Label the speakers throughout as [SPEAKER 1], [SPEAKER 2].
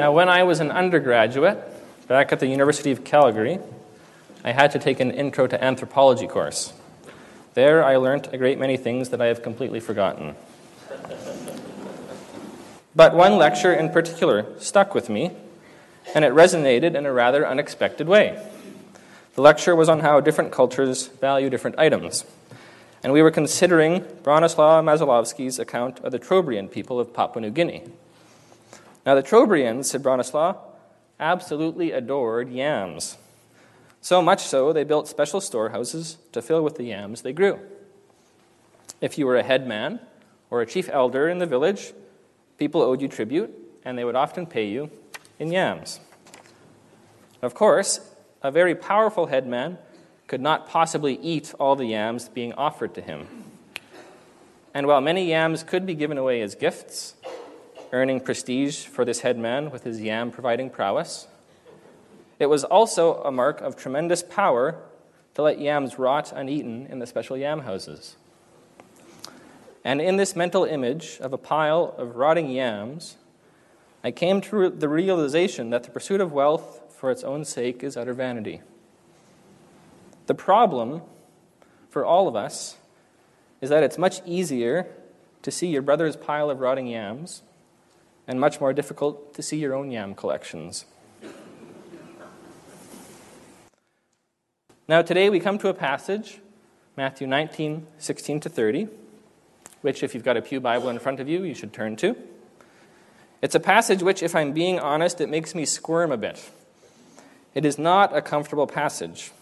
[SPEAKER 1] Now, when I was an undergraduate back at the University of Calgary, I had to take an Intro to Anthropology course. There, I learnt a great many things that I have completely forgotten. But one lecture in particular stuck with me, and it resonated in a rather unexpected way. The lecture was on how different cultures value different items, and we were considering Bronislaw Malinowski's account of the Trobriand people of Papua New Guinea. Now, the Trobrians, said Bronislaw, absolutely adored yams. So much so, they built special storehouses to fill with the yams they grew. If you were a headman or a chief elder in the village, people owed you tribute, and they would often pay you in yams. Of course, a very powerful headman could not possibly eat all the yams being offered to him. And while many yams could be given away as gifts, earning prestige for this headman with his yam providing prowess, it was also a mark of tremendous power to let yams rot uneaten in the special yam houses. And in this mental image of a pile of rotting yams, I came to the realization that the pursuit of wealth for its own sake is utter vanity. The problem for all of us is that it's much easier to see your brother's pile of rotting yams and much more difficult to see your own yam collections. Now, today we come to a passage, Matthew 19, 16 to 30, which, if you've got a Pew Bible in front of you, you should turn to. It's a passage which, if I'm being honest, it makes me squirm a bit. It is not a comfortable passage,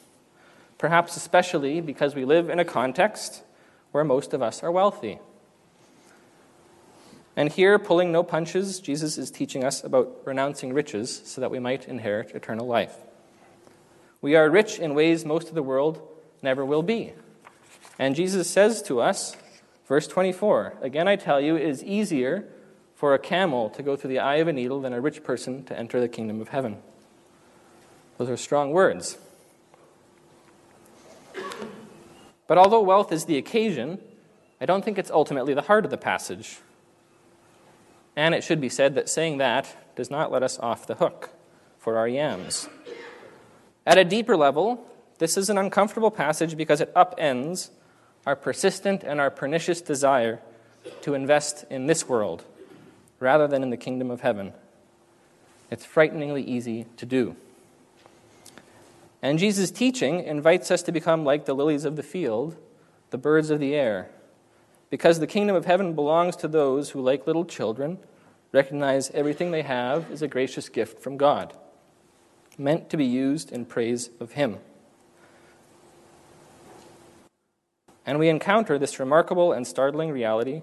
[SPEAKER 1] perhaps especially because we live in a context where most of us are wealthy. And here, pulling no punches, Jesus is teaching us about renouncing riches so that we might inherit eternal life. We are rich in ways most of the world never will be. And Jesus says to us, verse 24, Again I tell you, it is easier for a camel to go through the eye of a needle than a rich person to enter the kingdom of heaven. Those are strong words. But although wealth is the occasion, I don't think it's ultimately the heart of the passage. And it should be said that saying that does not let us off the hook for our yams. At a deeper level, this is an uncomfortable passage because it upends our persistent and our pernicious desire to invest in this world rather than in the kingdom of heaven. It's frighteningly easy to do. And Jesus' teaching invites us to become like the lilies of the field, the birds of the air, because the kingdom of heaven belongs to those who, like little children, recognize everything they have is a gracious gift from God meant to be used in praise of Him. And we encounter this remarkable and startling reality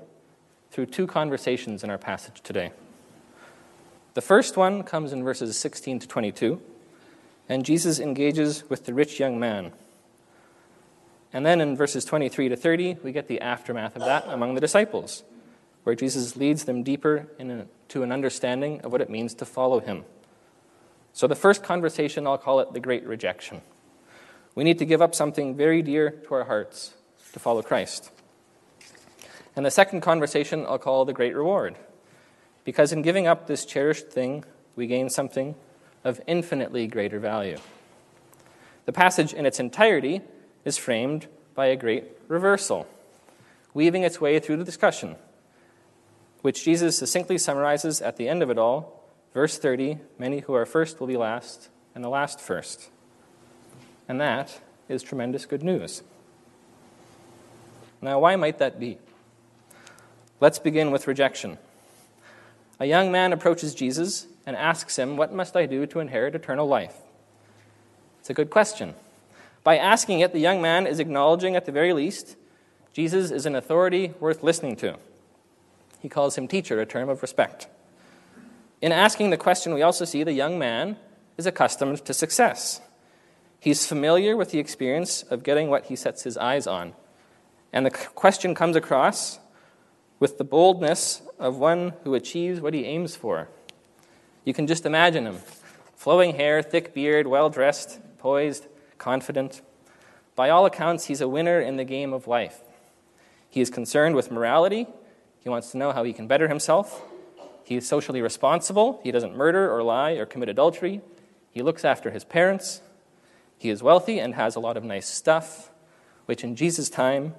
[SPEAKER 1] through two conversations in our passage today. The first one comes in verses 16 to 22, and Jesus engages with the rich young man. And then in verses 23 to 30, we get the aftermath of that among the disciples, where Jesus leads them deeper into an understanding of what it means to follow him. So, the first conversation, I'll call it the great rejection. We need to give up something very dear to our hearts to follow Christ. And the second conversation, I'll call the great reward. Because in giving up this cherished thing, we gain something of infinitely greater value. The passage in its entirety is framed by a great reversal, weaving its way through the discussion, which Jesus succinctly summarizes at the end of it all Verse 30 Many who are first will be last, and the last first. And that is tremendous good news. Now, why might that be? Let's begin with rejection. A young man approaches Jesus and asks him, What must I do to inherit eternal life? It's a good question. By asking it, the young man is acknowledging, at the very least, Jesus is an authority worth listening to. He calls him teacher, a term of respect. In asking the question, we also see the young man is accustomed to success. He's familiar with the experience of getting what he sets his eyes on. And the question comes across with the boldness of one who achieves what he aims for. You can just imagine him flowing hair, thick beard, well dressed, poised, confident. By all accounts, he's a winner in the game of life. He is concerned with morality, he wants to know how he can better himself, He is socially responsible. He doesn't murder or lie or commit adultery. He looks after his parents. He is wealthy and has a lot of nice stuff, which in Jesus' time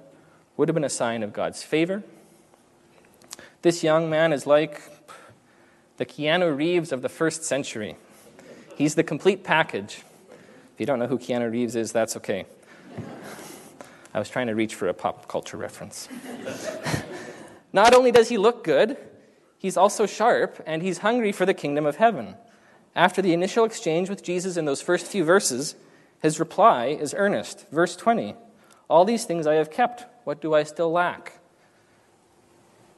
[SPEAKER 1] would have been a sign of God's favor. This young man is like the Keanu Reeves of the first century. He's the complete package. If you don't know who Keanu Reeves is, that's okay. I was trying to reach for a pop culture reference. Not only does he look good, he's also sharp and he's hungry for the kingdom of heaven. After the initial exchange with Jesus in those first few verses, his reply is earnest. Verse 20 All these things I have kept. What do I still lack?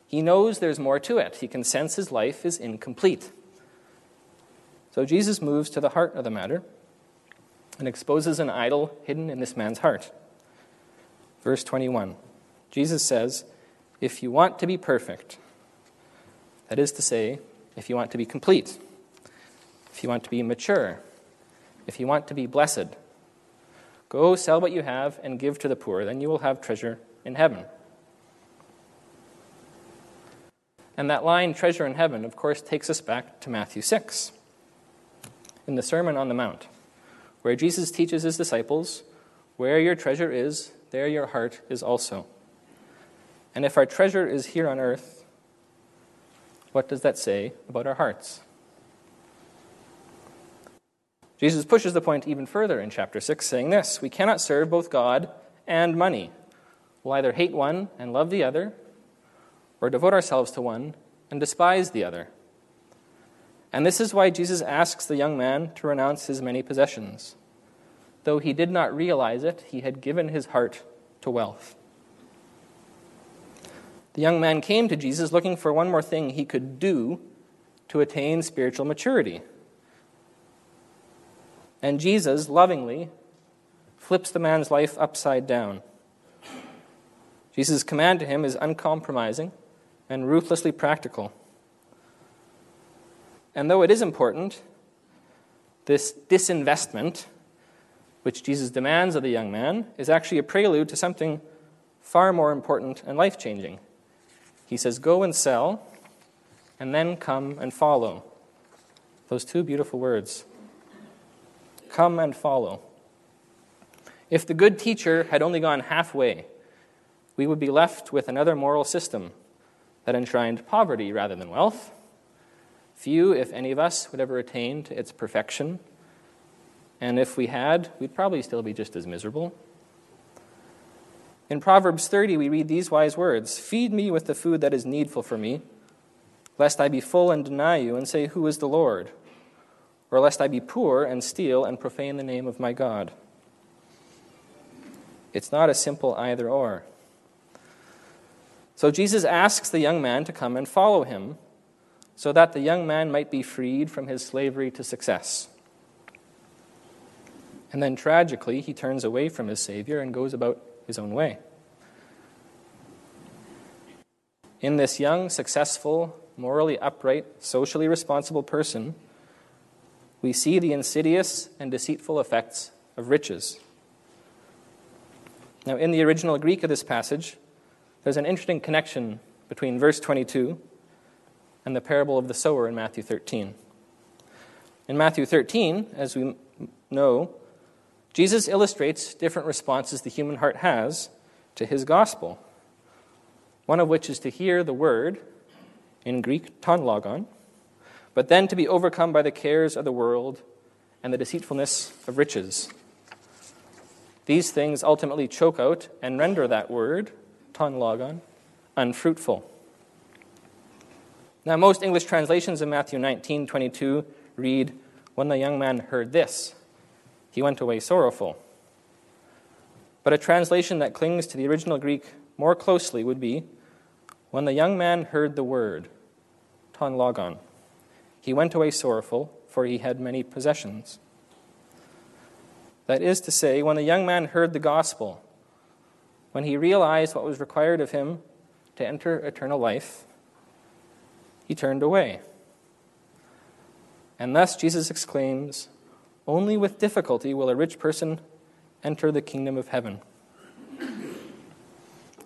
[SPEAKER 1] He knows there's more to it. He can sense his life is incomplete. So Jesus moves to the heart of the matter and exposes an idol hidden in this man's heart. Verse 21 Jesus says, If you want to be perfect, that is to say, if you want to be complete, if you want to be mature, if you want to be blessed, go sell what you have and give to the poor, then you will have treasure in heaven. And that line, treasure in heaven, of course, takes us back to Matthew 6 in the Sermon on the Mount, where Jesus teaches his disciples, Where your treasure is, there your heart is also. And if our treasure is here on earth, what does that say about our hearts? Jesus pushes the point even further in chapter 6, saying this We cannot serve both God and money. We'll either hate one and love the other, or devote ourselves to one and despise the other. And this is why Jesus asks the young man to renounce his many possessions. Though he did not realize it, he had given his heart to wealth. The young man came to Jesus looking for one more thing he could do to attain spiritual maturity. And Jesus lovingly flips the man's life upside down. Jesus' command to him is uncompromising and ruthlessly practical. And though it is important, this disinvestment which Jesus demands of the young man, is actually a prelude to something far more important and life changing. He says, Go and sell, and then come and follow. Those two beautiful words. Come and follow. If the good teacher had only gone halfway, we would be left with another moral system that enshrined poverty rather than wealth. Few, if any of us, would ever attain to its perfection and if we had, we'd probably still be just as miserable. In Proverbs 30, we read these wise words Feed me with the food that is needful for me, lest I be full and deny you and say, Who is the Lord? Or lest I be poor and steal and profane the name of my God. It's not a simple either or. So Jesus asks the young man to come and follow him so that the young man might be freed from his slavery to success. And then tragically, he turns away from his Savior and goes about his own way. In this young, successful, morally upright, socially responsible person, we see the insidious and deceitful effects of riches. Now, in the original Greek of this passage, there's an interesting connection between verse 22 and the parable of the sower in Matthew 13. In Matthew 13, as we know, Jesus illustrates different responses the human heart has to his gospel, one of which is to hear the word, in Greek, ton logon, but then to be overcome by the cares of the world and the deceitfulness of riches. These things ultimately choke out and render that word, ton logon, unfruitful. Now, most English translations of Matthew 19 22 read, When the young man heard this, he went away sorrowful. But a translation that clings to the original Greek more closely would be When the young man heard the word, ton logon, he went away sorrowful, for he had many possessions. That is to say, when the young man heard the gospel, when he realized what was required of him to enter eternal life, he turned away. And thus Jesus exclaims, only with difficulty will a rich person enter the kingdom of heaven.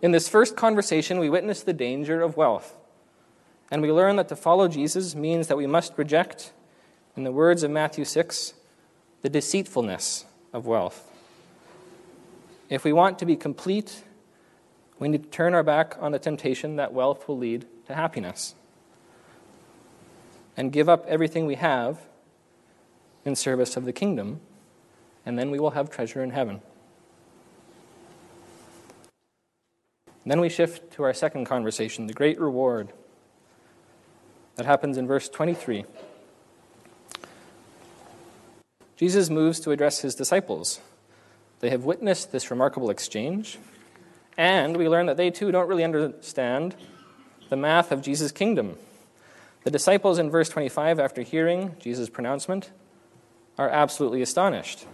[SPEAKER 1] In this first conversation, we witness the danger of wealth. And we learn that to follow Jesus means that we must reject, in the words of Matthew 6, the deceitfulness of wealth. If we want to be complete, we need to turn our back on the temptation that wealth will lead to happiness and give up everything we have in service of the kingdom, and then we will have treasure in heaven. then we shift to our second conversation, the great reward. That happens in verse 23. Jesus moves to address his disciples. They have witnessed this remarkable exchange, and we learn that they too don't really understand the math of Jesus' kingdom. The disciples in verse 25, after hearing Jesus' pronouncement, are absolutely astonished.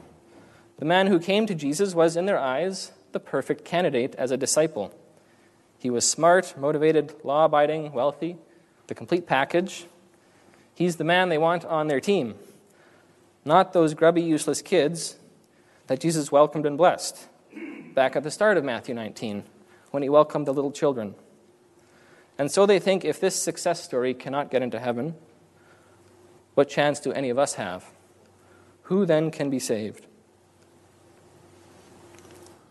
[SPEAKER 1] The man who came to Jesus was, in their eyes, the perfect candidate as a disciple. He was smart, motivated, law abiding, wealthy, the complete package. He's the man they want on their team, not those grubby, useless kids that Jesus welcomed and blessed back at the start of Matthew 19 when he welcomed the little children. And so they think if this success story cannot get into heaven, what chance do any of us have? Who then can be saved?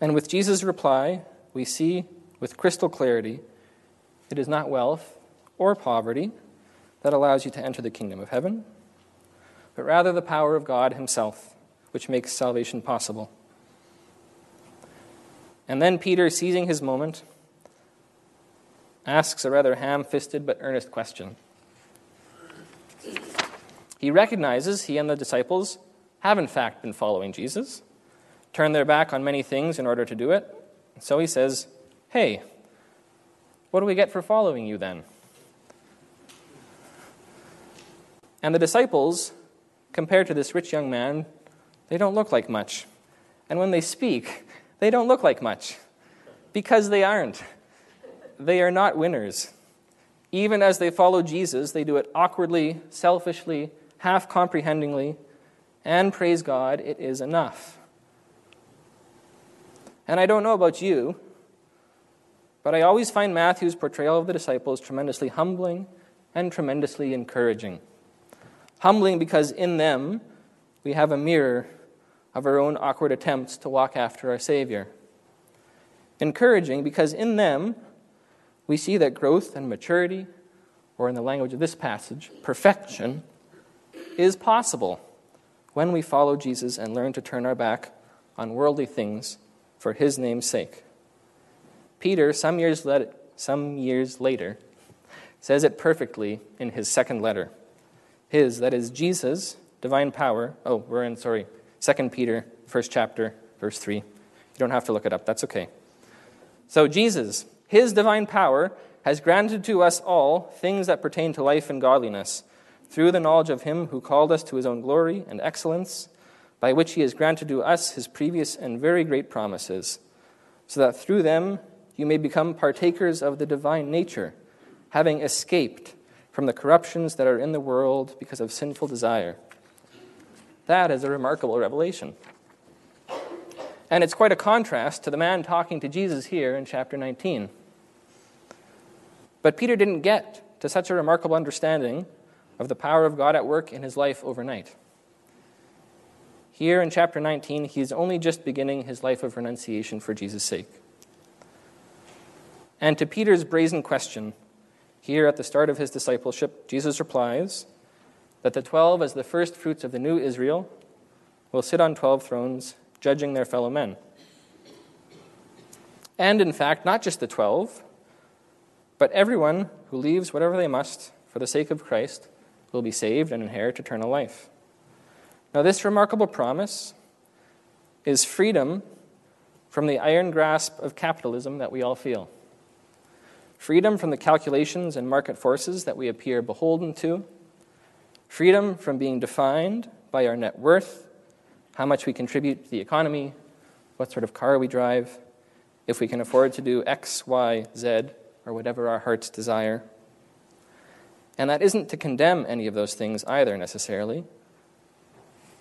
[SPEAKER 1] And with Jesus' reply, we see with crystal clarity it is not wealth or poverty that allows you to enter the kingdom of heaven, but rather the power of God Himself, which makes salvation possible. And then Peter, seizing his moment, asks a rather ham fisted but earnest question. He recognizes he and the disciples have, in fact, been following Jesus, turned their back on many things in order to do it. So he says, Hey, what do we get for following you then? And the disciples, compared to this rich young man, they don't look like much. And when they speak, they don't look like much because they aren't. They are not winners. Even as they follow Jesus, they do it awkwardly, selfishly, half comprehendingly, and praise God, it is enough. And I don't know about you, but I always find Matthew's portrayal of the disciples tremendously humbling and tremendously encouraging. Humbling because in them we have a mirror of our own awkward attempts to walk after our Savior. Encouraging because in them we see that growth and maturity, or in the language of this passage, perfection, is possible when we follow Jesus and learn to turn our back on worldly things for his name's sake. Peter, some years, let, some years later, says it perfectly in his second letter. His, that is Jesus' divine power. Oh, we're in, sorry, 2 Peter, first chapter, verse 3. You don't have to look it up, that's okay. So, Jesus, his divine power, has granted to us all things that pertain to life and godliness, through the knowledge of him who called us to his own glory and excellence, by which he has granted to us his previous and very great promises, so that through them you may become partakers of the divine nature, having escaped from the corruptions that are in the world because of sinful desire. That is a remarkable revelation. And it's quite a contrast to the man talking to Jesus here in chapter 19. But Peter didn't get to such a remarkable understanding of the power of God at work in his life overnight. Here in chapter 19, he is only just beginning his life of renunciation for Jesus' sake. And to Peter's brazen question, here at the start of his discipleship, Jesus replies that the twelve, as the first fruits of the new Israel, will sit on twelve thrones, judging their fellow men. And in fact, not just the twelve, but everyone who leaves whatever they must for the sake of Christ will be saved and inherit eternal life. Now, this remarkable promise is freedom from the iron grasp of capitalism that we all feel freedom from the calculations and market forces that we appear beholden to, freedom from being defined by our net worth, how much we contribute to the economy, what sort of car we drive, if we can afford to do X, Y, Z, or whatever our hearts desire. And that isn't to condemn any of those things either necessarily,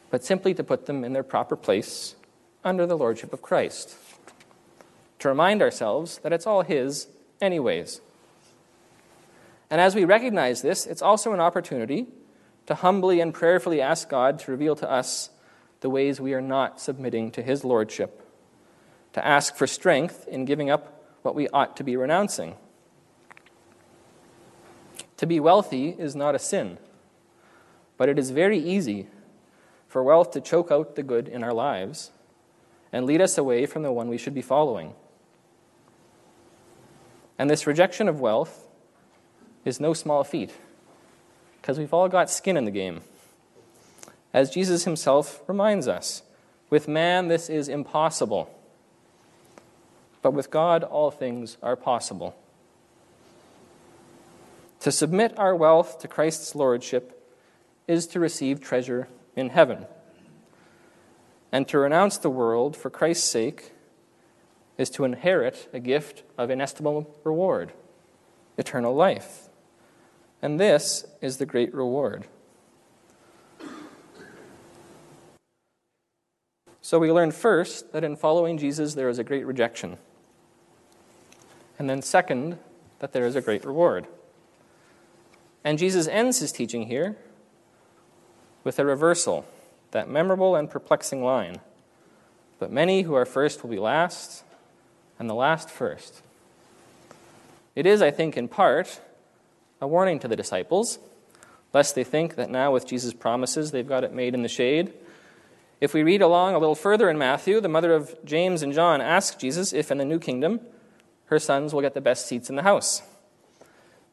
[SPEAKER 1] but simply to put them in their proper place under the Lordship of Christ. To remind ourselves that it's all His anyways. And as we recognize this, it's also an opportunity to humbly and prayerfully ask God to reveal to us the ways we are not submitting to His Lordship, to ask for strength in giving up what we ought to be renouncing. To be wealthy is not a sin, but it is very easy for wealth to choke out the good in our lives and lead us away from the one we should be following. And this rejection of wealth is no small feat, because we've all got skin in the game. As Jesus himself reminds us, with man this is impossible, but with God all things are possible. To submit our wealth to Christ's lordship is to receive treasure in heaven. And to renounce the world for Christ's sake is to inherit a gift of inestimable reward, eternal life. And this is the great reward. So we learn first that in following Jesus there is a great rejection. And then, second, that there is a great reward. And Jesus ends his teaching here with a reversal, that memorable and perplexing line. But many who are first will be last, and the last first. It is, I think, in part, a warning to the disciples, lest they think that now with Jesus' promises they've got it made in the shade. If we read along a little further in Matthew, the mother of James and John asks Jesus if in the new kingdom her sons will get the best seats in the house.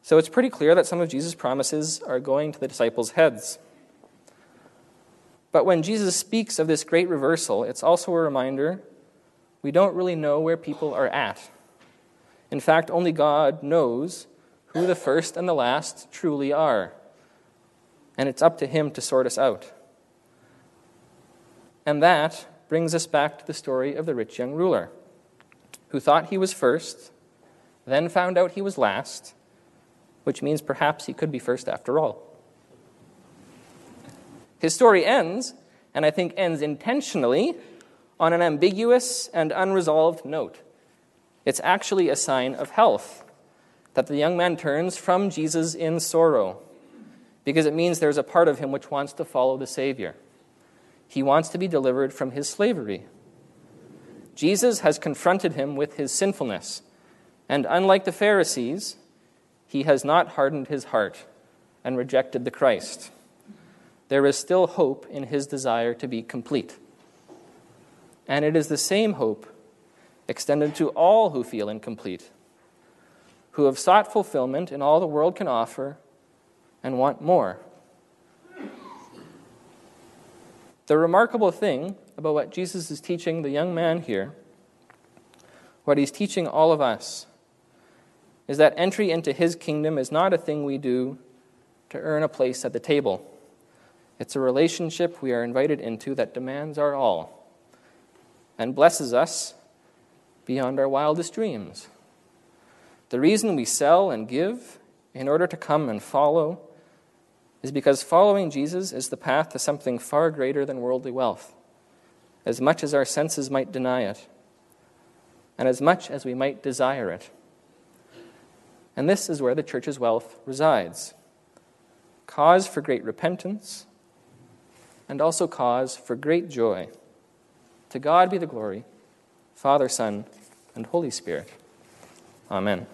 [SPEAKER 1] So it's pretty clear that some of Jesus' promises are going to the disciples' heads. But when Jesus speaks of this great reversal, it's also a reminder we don't really know where people are at. In fact, only God knows who the first and the last truly are. And it's up to Him to sort us out. And that brings us back to the story of the rich young ruler, who thought he was first, then found out he was last, which means perhaps he could be first after all. His story ends, and I think ends intentionally, on an ambiguous and unresolved note. It's actually a sign of health that the young man turns from Jesus in sorrow, because it means there's a part of him which wants to follow the Savior. He wants to be delivered from his slavery. Jesus has confronted him with his sinfulness, and unlike the Pharisees, he has not hardened his heart and rejected the Christ. There is still hope in his desire to be complete. And it is the same hope extended to all who feel incomplete, who have sought fulfillment in all the world can offer and want more. The remarkable thing about what Jesus is teaching the young man here, what he's teaching all of us, is that entry into his kingdom is not a thing we do to earn a place at the table. It's a relationship we are invited into that demands our all and blesses us beyond our wildest dreams. The reason we sell and give in order to come and follow is because following Jesus is the path to something far greater than worldly wealth, as much as our senses might deny it, and as much as we might desire it. And this is where the church's wealth resides cause for great repentance, and also cause for great joy. To God be the glory, Father, Son, and Holy Spirit. Amen.